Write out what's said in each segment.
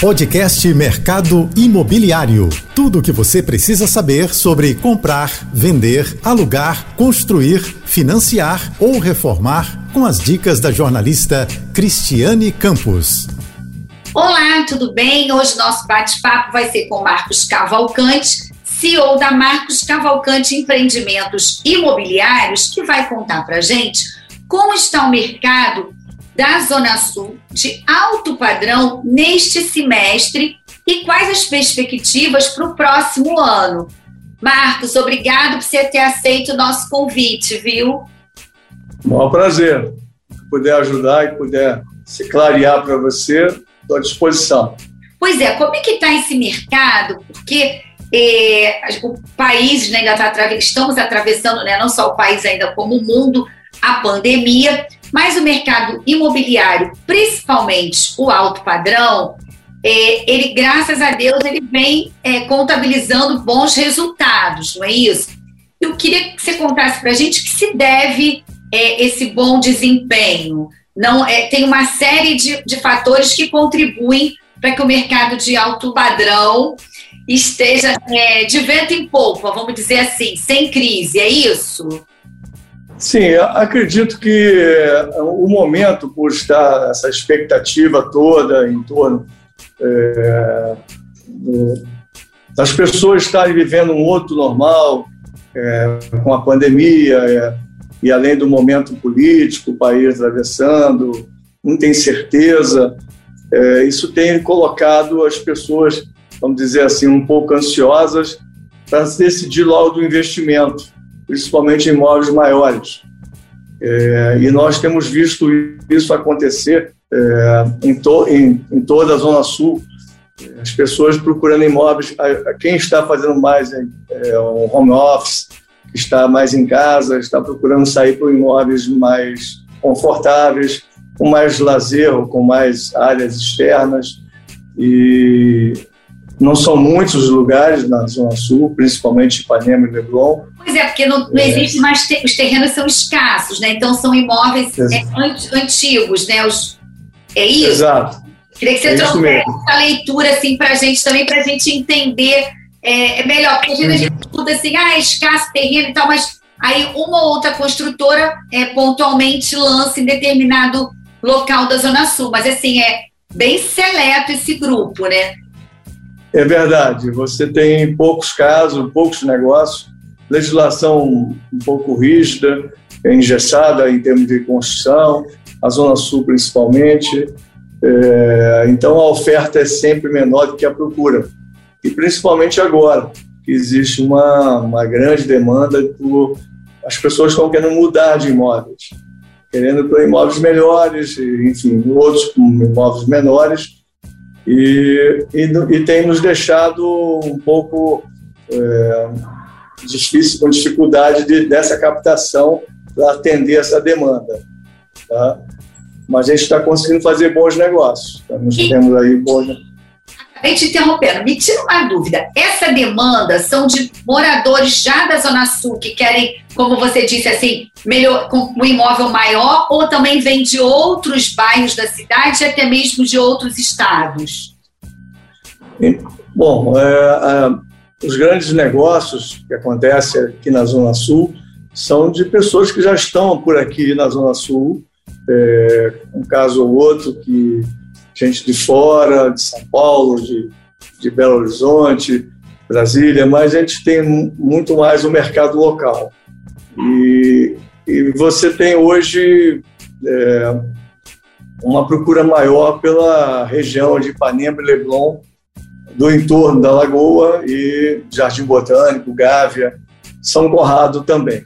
Podcast Mercado Imobiliário. Tudo o que você precisa saber sobre comprar, vender, alugar, construir, financiar ou reformar com as dicas da jornalista Cristiane Campos. Olá, tudo bem? Hoje nosso bate-papo vai ser com Marcos Cavalcante, CEO da Marcos Cavalcante Empreendimentos Imobiliários, que vai contar para gente como está o mercado da Zona Sul de alto padrão neste semestre e quais as perspectivas para o próximo ano. Marcos, obrigado por você ter aceito o nosso convite, viu? Um prazer. Se puder ajudar e puder se clarear para você, estou à disposição. Pois é, como é que está esse mercado? Porque é, o país né, ainda está estamos atravessando, né, não só o país ainda como o mundo, a pandemia, mas o mercado imobiliário, principalmente o alto padrão, é, ele, graças a Deus, ele vem é, contabilizando bons resultados, não é isso? Eu queria que você contasse para a gente que se deve é, esse bom desempenho. Não, é, tem uma série de, de fatores que contribuem para que o mercado de alto padrão esteja é, de vento em polpa, vamos dizer assim, sem crise, é isso? Sim, acredito que o momento, por estar essa expectativa toda em torno é, das pessoas estarem vivendo um outro normal, é, com a pandemia, é, e além do momento político, o país atravessando, muita incerteza, é, isso tem colocado as pessoas, vamos dizer assim, um pouco ansiosas para decidir logo do investimento principalmente em imóveis maiores. É, e nós temos visto isso acontecer é, em, to, em, em, toda a Zona Sul, as pessoas procurando imóveis, a, a quem está fazendo mais é, é, home office, está mais em casa, está procurando sair para imóveis mais confortáveis, com mais lazer, com mais áreas externas. E não são muitos os lugares na Zona Sul, principalmente Ipanema e Leblon. Pois é, porque não, não é. existe mais, te, os terrenos são escassos, né? Então são imóveis é, antigos, né? Os, é isso? Exato. Queria que você é trouxesse essa leitura assim, para a gente também, para a gente entender é, é melhor, porque a gente, a gente estuda assim, ah, é escasso terreno e tal, mas aí uma ou outra construtora é, pontualmente lança em determinado local da Zona Sul, mas assim, é bem seleto esse grupo, né? É verdade, você tem poucos casos, poucos negócios, legislação um pouco rígida, engessada em termos de construção, a Zona Sul principalmente. É, então a oferta é sempre menor do que a procura. E principalmente agora, que existe uma, uma grande demanda por. As pessoas estão querendo mudar de imóveis, querendo para imóveis melhores, enfim, outros imóveis menores e, e, e tem nos deixado um pouco é, difícil, com dificuldade de, dessa captação para atender essa demanda. Tá? Mas a gente está conseguindo fazer bons negócios. Estamos tendo aí bons Acabei te interrompendo. Me tira uma dúvida. Essa demanda são de moradores já da Zona Sul que querem, como você disse, assim, melhor, com um imóvel maior, ou também vem de outros bairros da cidade, até mesmo de outros estados? Bom, é, é, os grandes negócios que acontecem aqui na Zona Sul são de pessoas que já estão por aqui na Zona Sul, é, um caso ou outro que gente de fora, de São Paulo, de, de Belo Horizonte, Brasília, mas a gente tem muito mais o mercado local. E, e você tem hoje é, uma procura maior pela região de Ipanema e Leblon, do entorno da Lagoa e Jardim Botânico, Gávea, São Conrado também.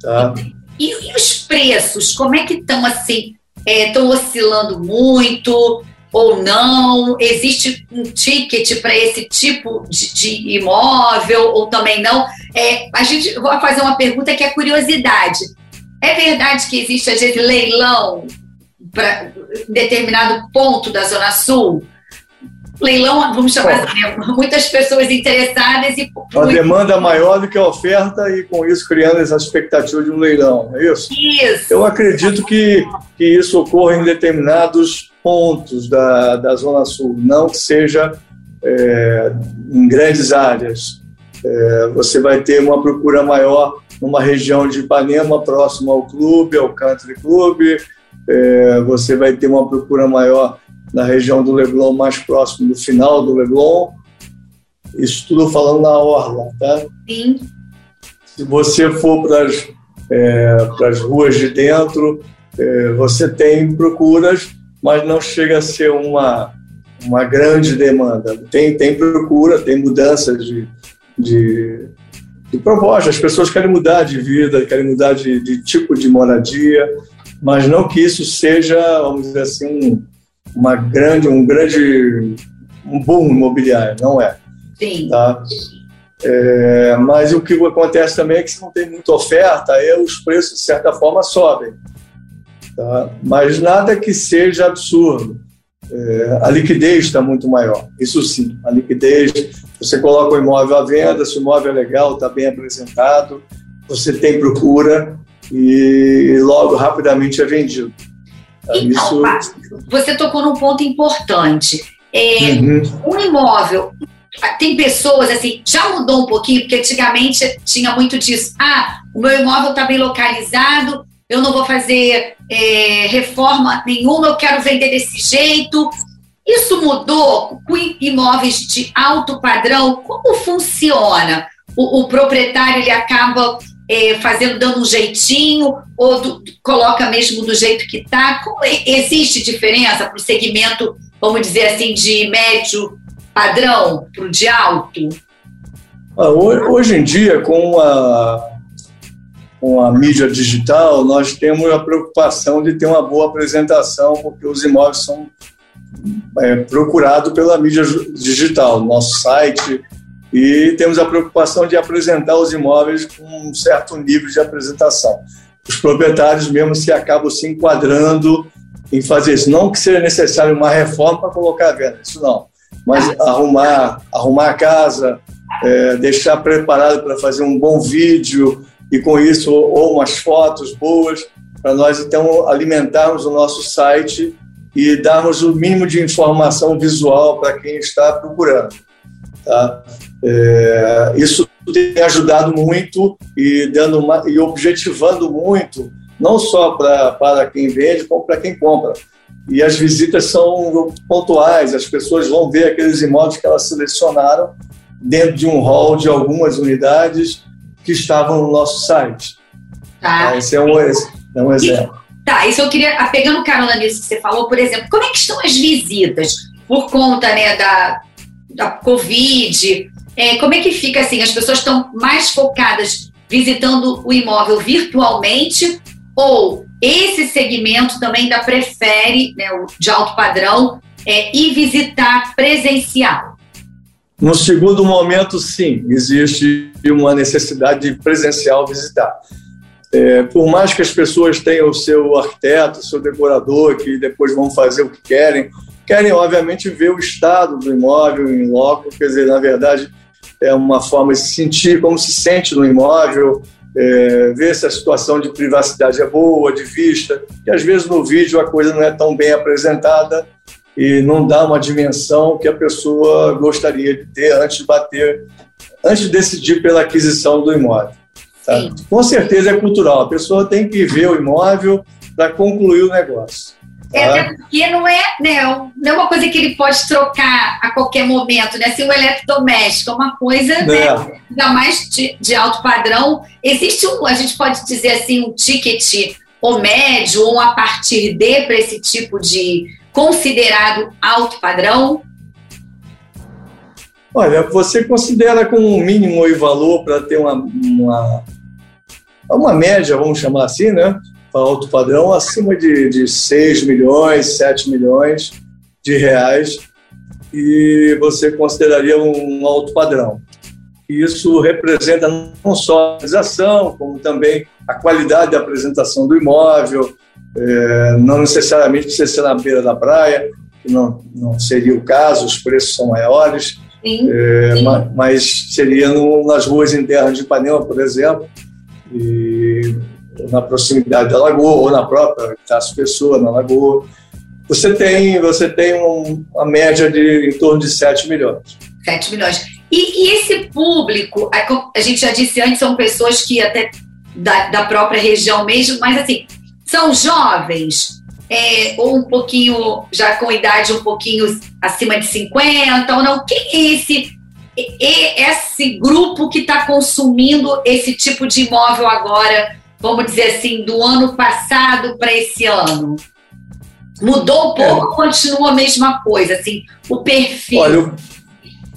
Tá? E, e os preços, como é que estão assim? Estão é, oscilando muito ou não? Existe um ticket para esse tipo de, de, imóvel ou também não? É, a gente vou fazer uma pergunta que é curiosidade. É verdade que existe, às vezes, leilão para determinado ponto da Zona Sul? Leilão, vamos chamar assim, né? muitas pessoas interessadas e. A demanda maior do que a oferta e com isso criando essa expectativa de um leilão, é isso? Isso. Eu acredito que, que isso ocorre em determinados pontos da, da Zona Sul, não que seja é, em grandes áreas. É, você vai ter uma procura maior numa região de Ipanema, próximo ao clube, ao country club. É, você vai ter uma procura maior na região do Leblon, mais próximo do final do Leblon. Isso tudo falando na orla, tá? Sim. Se você for para as é, ruas de dentro, é, você tem procuras, mas não chega a ser uma, uma grande demanda. Tem, tem procura, tem mudanças de, de, de proposta. As pessoas querem mudar de vida, querem mudar de, de tipo de moradia, mas não que isso seja, vamos dizer assim, um, uma grande, um grande um boom imobiliário, não é. Sim. Tá? É, mas o que acontece também é que se não tem muita oferta, aí os preços, de certa forma, sobem. Tá? Mas nada que seja absurdo. É, a liquidez está muito maior, isso sim. A liquidez, você coloca o imóvel à venda, se o imóvel é legal, está bem apresentado, você tem procura e logo, rapidamente é vendido. Então, isso... você tocou num ponto importante. É, uhum. Um imóvel tem pessoas assim, já mudou um pouquinho, porque antigamente tinha muito disso. Ah, o meu imóvel está bem localizado, eu não vou fazer é, reforma nenhuma, eu quero vender desse jeito. Isso mudou com imóveis de alto padrão? Como funciona? O, o proprietário ele acaba é, fazendo, dando um jeitinho, ou do, coloca mesmo do jeito que está? Existe diferença para o segmento, vamos dizer assim, de médio padrão para o de alto? Ah, hoje em dia, com a, com a mídia digital, nós temos a preocupação de ter uma boa apresentação, porque os imóveis são é, procurados pela mídia digital, nosso site, e temos a preocupação de apresentar os imóveis com um certo nível de apresentação. Os proprietários mesmo se acabam se enquadrando em fazer isso. Não que seja necessário uma reforma para colocar a venda, isso não mas arrumar, arrumar a casa, é, deixar preparado para fazer um bom vídeo e com isso ou umas fotos boas para nós então alimentarmos o nosso site e darmos o mínimo de informação visual para quem está procurando. Tá? É, isso tem ajudado muito e dando uma, e objetivando muito não só para para quem vende como para quem compra e as visitas são pontuais, as pessoas vão ver aqueles imóveis que elas selecionaram dentro de um hall de algumas unidades que estavam no nosso site. Tá. Ah, esse é um, é um exemplo. Tá, isso eu queria, ah, pegando carona nisso que você falou, por exemplo, como é que estão as visitas por conta né, da, da Covid? É, como é que fica assim? As pessoas estão mais focadas visitando o imóvel virtualmente ou esse segmento também ainda prefere, né, de alto padrão, é, ir visitar presencial? No segundo momento, sim, existe uma necessidade de presencial visitar. É, por mais que as pessoas tenham o seu arquiteto, o seu decorador, que depois vão fazer o que querem, querem, obviamente, ver o estado do imóvel em loco, quer dizer, na verdade, é uma forma de se sentir como se sente no imóvel, é, ver se a situação de privacidade é boa, de vista, que às vezes no vídeo a coisa não é tão bem apresentada e não dá uma dimensão que a pessoa gostaria de ter antes de bater, antes de decidir pela aquisição do imóvel. Tá? Com certeza é cultural, a pessoa tem que ver o imóvel para concluir o negócio. É, até porque não é, né, não é uma coisa que ele pode trocar a qualquer momento, né? Se o eletrodoméstico é uma coisa, né, é. ainda mais de, de, alto padrão. Existe um, a gente pode dizer assim, um ticket ou médio ou a partir de para esse tipo de considerado alto padrão? Olha, você considera como um mínimo e valor para ter uma, uma, uma média, vamos chamar assim, né? Alto padrão acima de, de 6 milhões, 7 milhões de reais e você consideraria um alto padrão. Isso representa não só a realização, como também a qualidade da apresentação do imóvel, é, não necessariamente precisa ser na beira da praia, que não, não seria o caso, os preços são maiores, sim, é, sim. Mas, mas, seria no, nas ruas internas de Ipanema, por exemplo, e na proximidade da lagoa ou na própria Tasso Pessoa, na lagoa. você tem, você tem um, uma média de em torno de 7 milhões. 7 milhões. E, e, esse público, a gente já disse antes, são pessoas que até da, da própria região mesmo, mas assim, são jovens, é, ou um pouquinho, já com idade um pouquinho acima de 50, ou não? Quem é esse, esse grupo que está consumindo esse tipo de imóvel agora, vamos dizer assim, do ano passado para esse ano? Mudou um pouco é. ou continua a mesma coisa, assim, o perfil? Olha,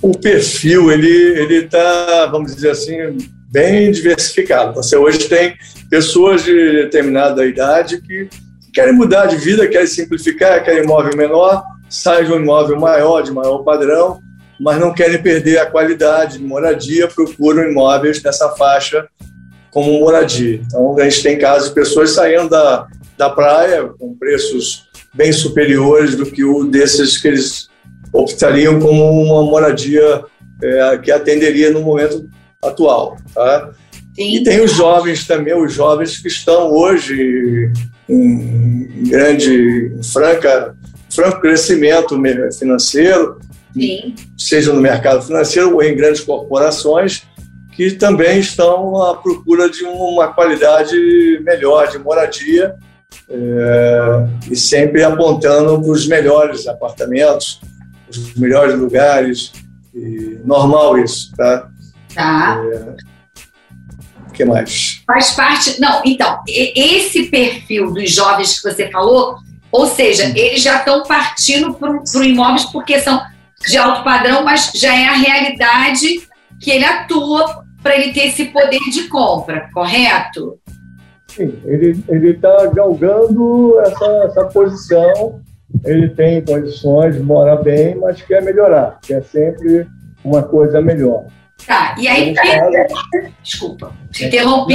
o, o perfil, ele ele está, vamos dizer assim, bem diversificado. Você hoje tem pessoas de determinada idade que querem mudar de vida, querem simplificar, querem imóvel menor, saem de um imóvel maior, de maior padrão, mas não querem perder a qualidade de moradia, procuram imóveis nessa faixa como moradia. Então, a gente tem casos de pessoas saindo da, da praia com preços bem superiores do que o desses que eles optariam como uma moradia é, que atenderia no momento atual. Tá? E tem os jovens também, os jovens que estão hoje em grande, em franca, franco crescimento financeiro, Sim. seja no mercado financeiro ou em grandes corporações, que também estão à procura de uma qualidade melhor de moradia é, e sempre apontando para os melhores apartamentos, os melhores lugares. normal isso, tá? Tá. É, o que mais? Faz parte. Não, então, esse perfil dos jovens que você falou, ou seja, eles já estão partindo para imóveis porque são de alto padrão, mas já é a realidade que ele atua para ele ter esse poder de compra, correto? Sim, ele está galgando essa, essa posição, ele tem condições, mora bem, mas quer melhorar, quer sempre uma coisa melhor. Tá, e aí. Casos... Desculpa, te interrompi.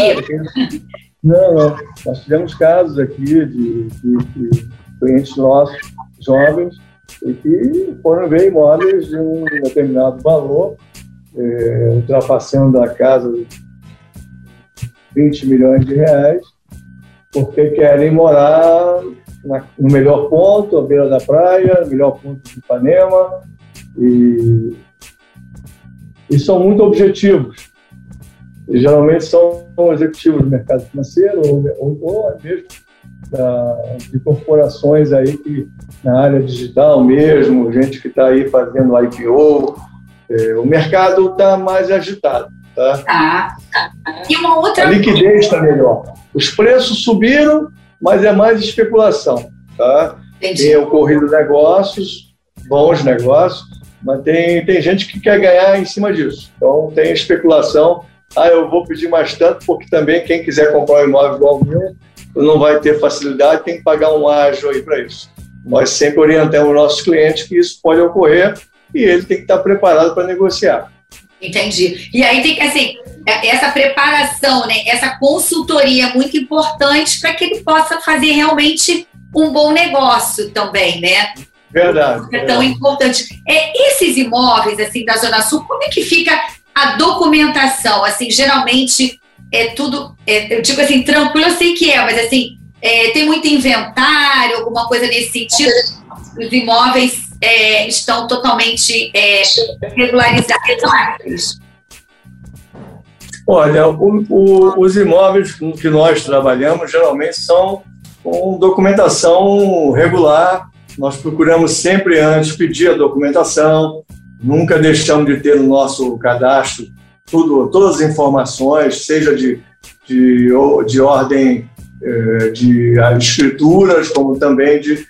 Não, não, nós tivemos casos aqui de, de, de clientes nossos, jovens, e que foram ver imóveis de um determinado valor, é, ultrapassando a casa de 20 milhões de reais, porque querem morar na, no melhor ponto, à beira da praia, melhor ponto de Ipanema, e, e são muito objetivos. E, geralmente são executivos do mercado financeiro ou, ou, ou mesmo da, de corporações aí que na área digital mesmo, gente que está aí fazendo IPO. É, o mercado está mais agitado. Tá? Tá. E uma outra. A liquidez está melhor. Os preços subiram, mas é mais especulação. Tá? Entendi. Tem ocorrido negócios, bons negócios, mas tem, tem gente que quer ganhar em cima disso. Então tem especulação. Ah, eu vou pedir mais tanto, porque também quem quiser comprar um imóvel igual ao meu não vai ter facilidade, tem que pagar um ágio aí para isso. Nós sempre orientamos nossos clientes que isso pode ocorrer e ele tem que estar preparado para negociar. Entendi. E aí tem que, assim, é, essa preparação, né, essa consultoria é muito importante para que ele possa fazer realmente um bom negócio também, né? Verdade. É tão é. importante. É, esses imóveis, assim, da Zona Sul, como é que fica a documentação? Assim, geralmente é tudo, é, eu digo assim, tranquilo eu sei que é, mas assim, é, tem muito inventário, alguma coisa nesse sentido? Os imóveis é, estão totalmente é, regularizados? Olha, o, o, os imóveis que nós trabalhamos geralmente são com documentação regular. Nós procuramos sempre antes pedir a documentação, nunca deixamos de ter no nosso cadastro tudo, todas as informações, seja de, de, de ordem eh, de escrituras, como também de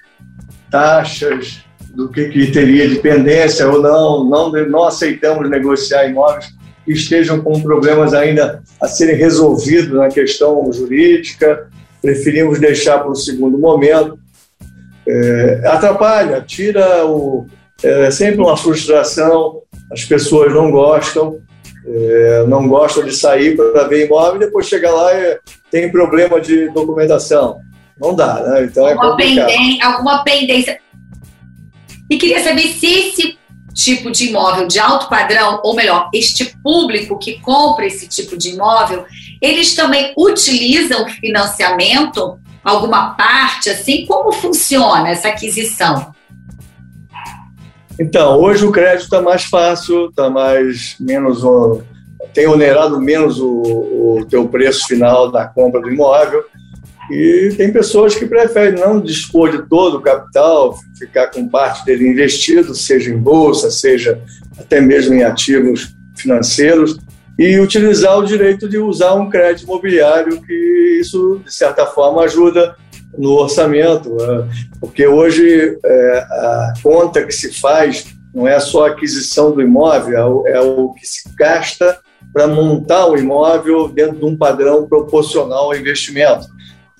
taxas, do que, que teria de pendência ou não. não. Não aceitamos negociar imóveis que estejam com problemas ainda a serem resolvidos na questão jurídica, preferimos deixar para o segundo momento. É, atrapalha, tira o. É sempre uma frustração, as pessoas não gostam, é, não gosta de sair para ver imóvel e depois chega lá e tem problema de documentação. Não dá, né? Então é alguma é complicado. Pendência, alguma pendência. E queria saber se esse tipo de imóvel de alto padrão, ou melhor, este público que compra esse tipo de imóvel, eles também utilizam financiamento alguma parte, assim? Como funciona essa aquisição? Então, hoje o crédito está mais fácil, está mais menos tem onerado menos o, o teu preço final da compra do imóvel. E tem pessoas que preferem não dispor de todo o capital, ficar com parte dele investido, seja em bolsa, seja até mesmo em ativos financeiros, e utilizar o direito de usar um crédito imobiliário, que isso, de certa forma, ajuda no orçamento, né? porque hoje é, a conta que se faz não é só a aquisição do imóvel, é é o que se gasta para montar o imóvel dentro de um padrão proporcional ao investimento.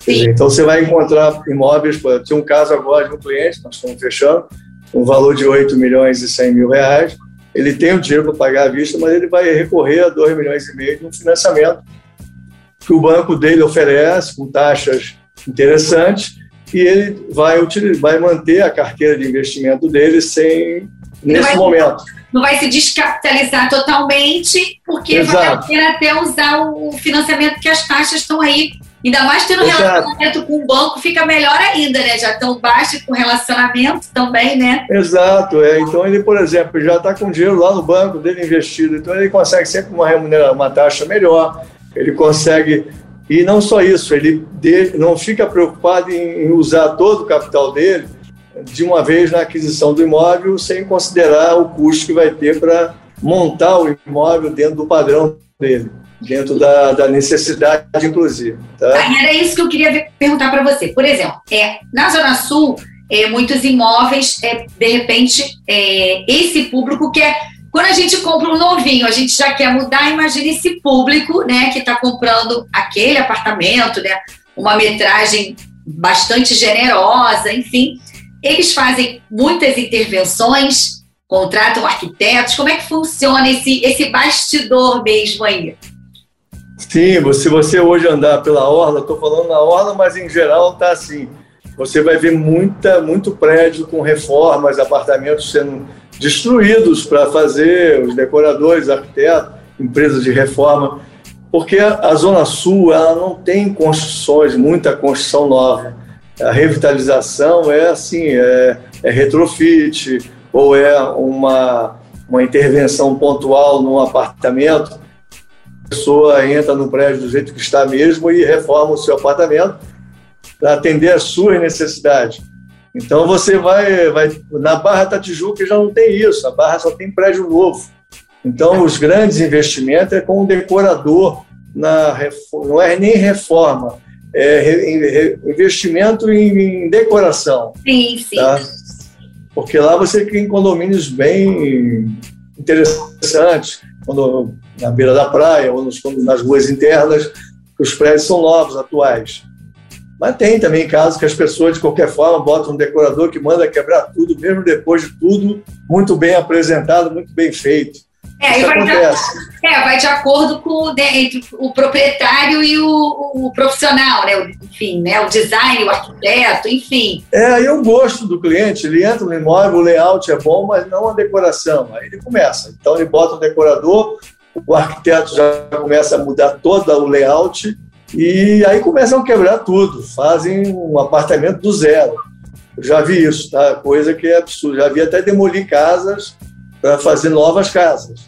Então você vai encontrar imóveis, tinha um caso agora de um cliente, nós estamos fechando, um valor de 8 milhões e 100 mil reais, ele tem o dinheiro para pagar à vista, mas ele vai recorrer a 2 milhões e meio de um financiamento que o banco dele oferece com taxas interessantes e ele vai, vai manter a carteira de investimento dele sem nesse vai, momento. Não vai se descapitalizar totalmente, porque Exato. a pena até usar o financiamento que as taxas estão aí. Ainda mais tendo Exato. relacionamento com o banco, fica melhor ainda, né? Já tão baixo com relacionamento também, né? Exato. É. Então ele, por exemplo, já está com dinheiro lá no banco dele investido, então ele consegue sempre uma remuneração, uma taxa melhor. Ele consegue e não só isso, ele não fica preocupado em usar todo o capital dele de uma vez na aquisição do imóvel, sem considerar o custo que vai ter para montar o imóvel dentro do padrão dele, dentro da, da necessidade, inclusive. Tá? Ah, era isso que eu queria perguntar para você. Por exemplo, é, na Zona Sul, é, muitos imóveis, é, de repente, é, esse público quer quando a gente compra um novinho, a gente já quer mudar, imagine esse público, né, que está comprando aquele apartamento, né, uma metragem bastante generosa, enfim. Eles fazem muitas intervenções, contratam arquitetos. Como é que funciona esse, esse bastidor mesmo aí? Sim, se você hoje andar pela orla, estou falando na orla, mas em geral está assim. Você vai ver muita, muito prédio com reformas, apartamentos sendo destruídos para fazer os decoradores, arquitetos, empresas de reforma, porque a Zona Sul ela não tem construções, muita construção nova. A revitalização é assim, é, é retrofit ou é uma, uma intervenção pontual num apartamento. Pessoa entra no prédio do jeito que está mesmo e reforma o seu apartamento para atender às suas necessidades. Então você vai, vai na Barra da Tijuca já não tem isso, a Barra só tem prédio novo. Então os grandes investimentos é com o decorador na não é nem reforma, é investimento em, decoração. Sim, sim. Tá? Porque lá você tem condomínios bem interessantes, quando, na beira da praia ou nos, nas ruas internas, que os prédios são novos, atuais. Mas tem também casos que as pessoas, de qualquer forma, botam um decorador que manda quebrar tudo, mesmo depois de tudo muito bem apresentado, muito bem feito. É, Isso vai acontece. De, é, vai de acordo com né, entre o proprietário e o, o, profissional, né? enfim, né? o design, o arquiteto, enfim. É, aí eu gosto do cliente, ele entra no imóvel, o layout é bom, mas não a decoração. Aí ele começa. Então ele bota o decorador, o arquiteto já começa a mudar todo o layout e aí começam a quebrar tudo, fazem um apartamento do zero. Eu já vi isso, tá? Coisa que é absurda. Já vi até demolir casas para fazer novas casas.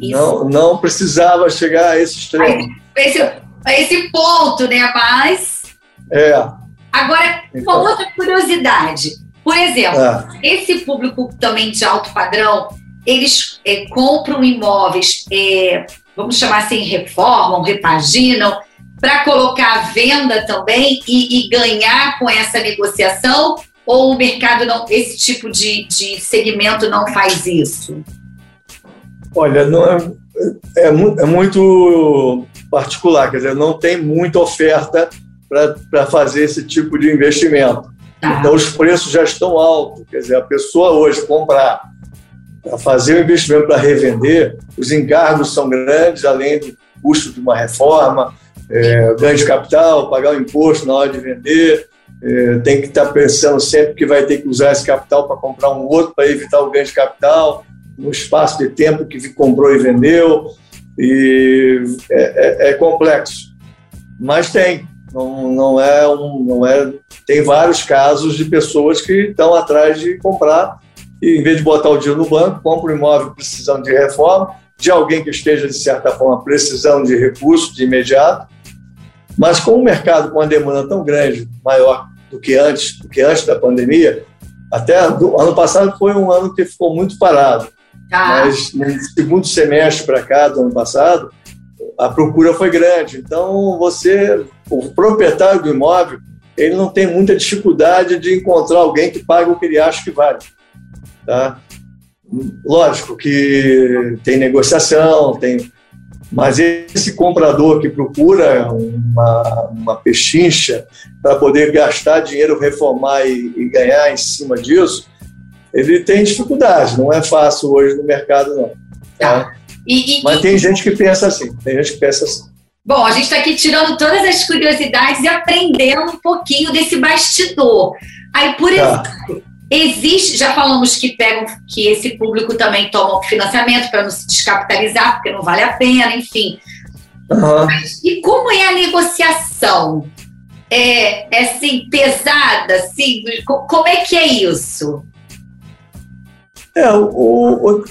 Não, não precisava chegar a esse extremo. Esse, esse ponto, né? Mas. É. Agora, então. uma outra curiosidade. Por exemplo, é. esse público também de alto padrão, eles é, compram imóveis, é, vamos chamar assim, reformam, repaginam, para colocar à venda também e, e, ganhar com essa negociação? Ou o mercado não, esse tipo de, de segmento não faz isso? Olha, não é, é, é muito particular, quer dizer, não tem muita oferta para fazer esse tipo de investimento. Tá. Então os preços já estão altos, quer dizer, a pessoa hoje comprar fazer o investimento para revender, os encargos são grandes, além do custo de uma reforma, é, ganho de capital, pagar o imposto na hora de vender, é, tem que estar tá pensando sempre que vai ter que usar esse capital para comprar um outro para evitar o ganho de capital no espaço de tempo que comprou e vendeu, e é, é, é complexo. Mas tem, Não, não é um, não é. Tem vários casos de pessoas que estão atrás de comprar e, em vez de botar o dinheiro no banco, compra um imóvel precisando de reforma, de alguém que esteja, de certa forma, precisando de recursos de imediato. Mas com o mercado com uma demanda tão grande, maior do que antes, do que antes da pandemia, até do ano passado foi um ano que ficou muito parado. Ah. Mas no segundo semestre para cá do ano passado, a procura foi grande. Então, você, o proprietário do imóvel, ele não tem muita dificuldade de encontrar alguém que pague o que ele acha que vale. Tá? Lógico que tem negociação, tem, mas esse comprador que procura uma, uma pechincha para poder gastar dinheiro, reformar e, e, ganhar em cima disso, ele tem dificuldade. Não é fácil hoje no mercado, não. Tá? tá. E, e, Mas tem gente que pensa assim, tem gente que pensa assim. Bom, a gente está aqui tirando todas as curiosidades e aprendendo um pouquinho desse bastidor. Aí, por tá. exemplo, existe, já falamos que pegam que esse público também toma financiamento para não se descapitalizar, porque não vale a pena, enfim. Uhum. Mas, e como é a negociação? É, é assim, pesada, assim, como é que é isso? É, o, o,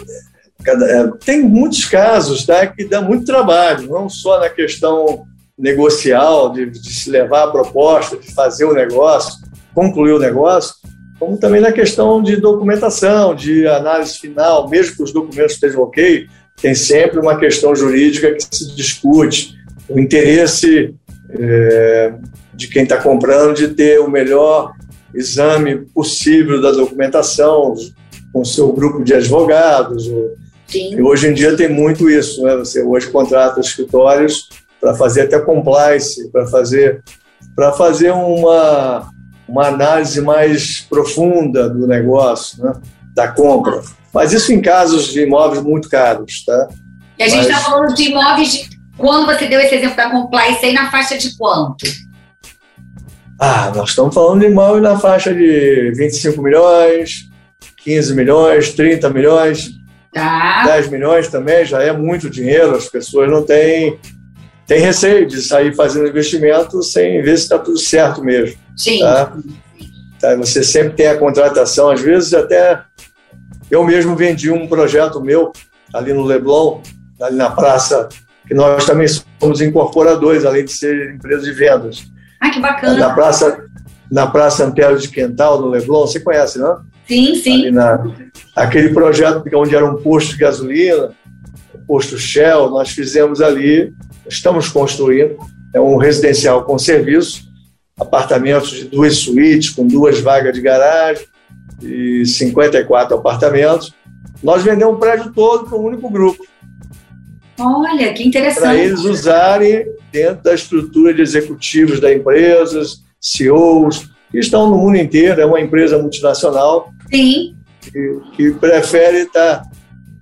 é, tem muitos casos tá, que dá muito trabalho, não só na questão negocial, de, de se levar a proposta, de fazer o negócio, concluir o negócio, como também na questão de documentação, de análise final, mesmo que os documentos estejam ok, tem sempre uma questão jurídica que se discute, o interesse é, de quem está comprando de ter o melhor exame possível da documentação, com seu grupo de advogados, Sim. E hoje em dia tem muito isso, né? Você hoje contrata escritórios para fazer até compliance, para fazer para fazer uma uma análise mais profunda do negócio, né? Da compra. Mas isso em casos de imóveis muito caros, tá? E a gente está Mas... falando de imóveis de... quando você deu esse exemplo da compliance aí na faixa de quanto? Ah, nós estamos falando de imóveis na faixa de 25 milhões, 15 milhões, 30 milhões, Tá. 10 milhões também já é muito dinheiro, as pessoas não têm, têm receio de sair fazendo investimento sem ver se está tudo certo mesmo. Sim. Tá? Tá, você sempre tem a contratação, às vezes até eu mesmo vendi um projeto meu ali no Leblon, ali na praça, que nós também somos incorporadores, além de ser empresa de vendas. Ah, que bacana. Na praça, na praça Antero de Quental, no Leblon, você conhece, não? Sim, sim. Na, aquele projeto onde era um posto de gasolina, posto Shell, nós fizemos ali, estamos construindo, é um residencial com serviço, apartamentos de duas suítes, com duas vagas de garagem e 54 apartamentos. Nós vendemos um prédio todo para um único grupo. Olha, que interessante. Para eles usarem dentro da estrutura de executivos da empresa, CEOs, que estão no mundo inteiro, é uma empresa multinacional. Sim. Que, que prefere estar,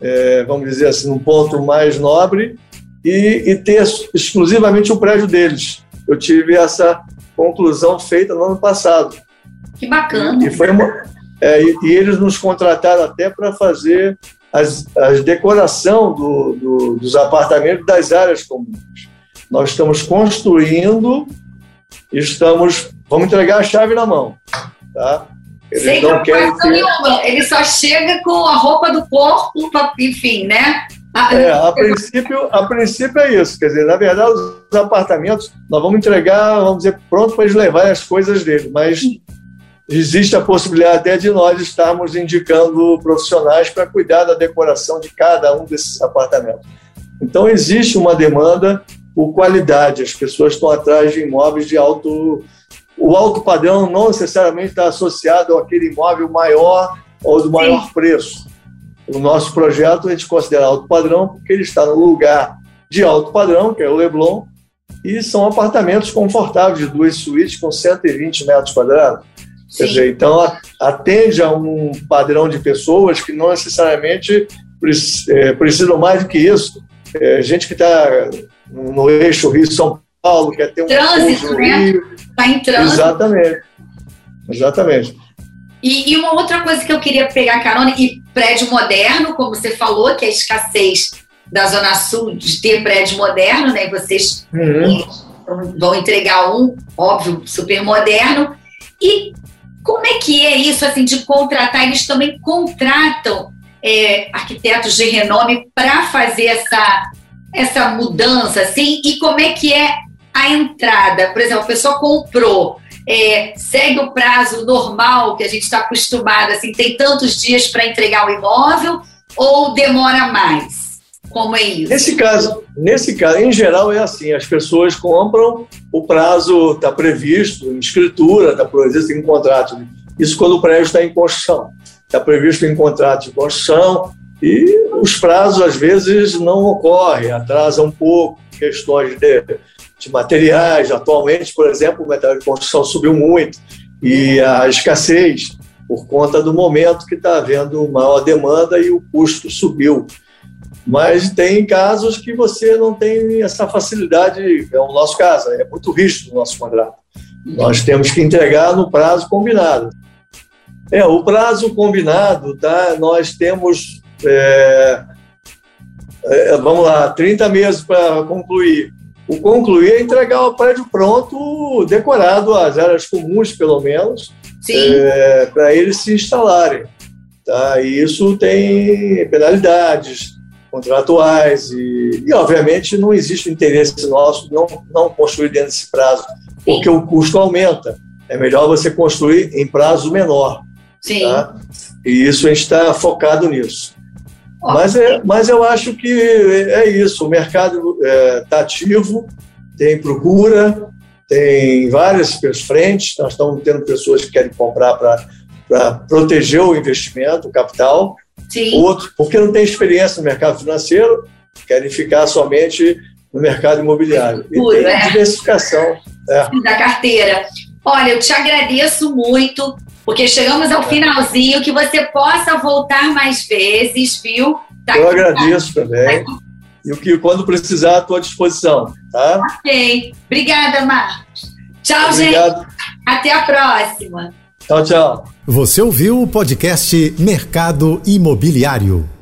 é, vamos dizer assim, num ponto mais nobre e, e ter exclusivamente o prédio deles. Eu tive essa conclusão feita no ano passado. Que bacana. E, foi uma, é, e, e, eles nos contrataram até para fazer as, as decoração do, do, dos apartamentos das áreas comuns. Nós estamos construindo, estamos Vamos entregar a chave na mão. Tá? Eles Sem não querem ter... nenhuma. Ele só chega com a roupa do corpo, enfim, né? É, a princípio, a princípio é isso. Quer dizer, na verdade, os apartamentos nós vamos entregar, vamos dizer, pronto para eles levarem as coisas dele, mas existe a possibilidade até de nós estarmos indicando profissionais para cuidar da decoração de cada um desses apartamentos. Então, existe uma demanda por qualidade, as pessoas estão atrás de imóveis de alto o alto padrão não necessariamente está associado àquele imóvel maior ou do maior Sim. preço. O nosso projeto a gente considera alto padrão porque ele está no lugar de alto padrão, que é o Leblon, e são apartamentos confortáveis de duas suítes com 120 metros quadrados. Quer dizer, então atende a um padrão de pessoas que não necessariamente é, precisam mais do que isso. É, gente que está no eixo Rio-São Paulo, quer ter um trânsito, né? Está em trânsito. Exatamente. Exatamente. E, e, uma outra coisa que eu queria pegar carona, e prédio moderno, como você falou, que é a escassez da Zona Sul de ter prédio moderno, né? Vocês uhum. vão entregar um, óbvio, super moderno. E como é que é isso assim de contratar? Eles também contratam é, arquitetos de renome para fazer essa, essa mudança, assim? E como é que é a entrada? Por exemplo, a pessoa comprou, é, segue o prazo normal que a gente está acostumado, assim, tem tantos dias para entregar o imóvel ou demora mais? Como é isso? Nesse caso, nesse caso, em geral é assim, as pessoas compram, o prazo está previsto em escritura, está previsto em contrato. Isso quando o prédio está em construção. Está previsto em contrato de construção e os prazos às vezes não ocorrem, atrasam um pouco, questões de, de materiais. Atualmente, por exemplo, o material de construção subiu muito e a escassez por conta do momento que está havendo maior demanda e o custo subiu. Mas tem casos que você não tem essa facilidade, é o nosso caso, é muito rígido o nosso contrato. Nós temos que entregar no prazo combinado. É, o prazo combinado, tá? Nós temos, é, é, vamos lá, 30 meses para concluir. O concluir é entregar o prédio pronto, decorado, as áreas comuns, pelo menos, é, para eles se instalarem. Tá? E isso tem penalidades, contratuais e, e, obviamente, não existe interesse nosso não, não construir dentro desse prazo, porque Sim. o custo aumenta. É melhor você construir em prazo menor. Sim. Tá? E isso a gente está focado nisso. Mas, é, mas eu acho que é isso. O mercado está é, tá ativo, tem procura, tem várias frentes. Nós estamos tendo pessoas que querem comprar para proteger o investimento, o capital. Sim. Outros, porque não tem experiência no mercado financeiro, querem ficar somente no mercado imobiliário. E tem é. diversificação. É. Da carteira. Olha, eu te agradeço muito, porque chegamos ao finalzinho, que você possa voltar mais vezes, viu? Tá eu agradeço tá. também. E o que quando precisar, estou à disposição, tá? Ok. Obrigada, Marcos. Tchau, Obrigado. gente. Até a próxima. Tchau, tchau. Você ouviu o podcast Mercado Imobiliário.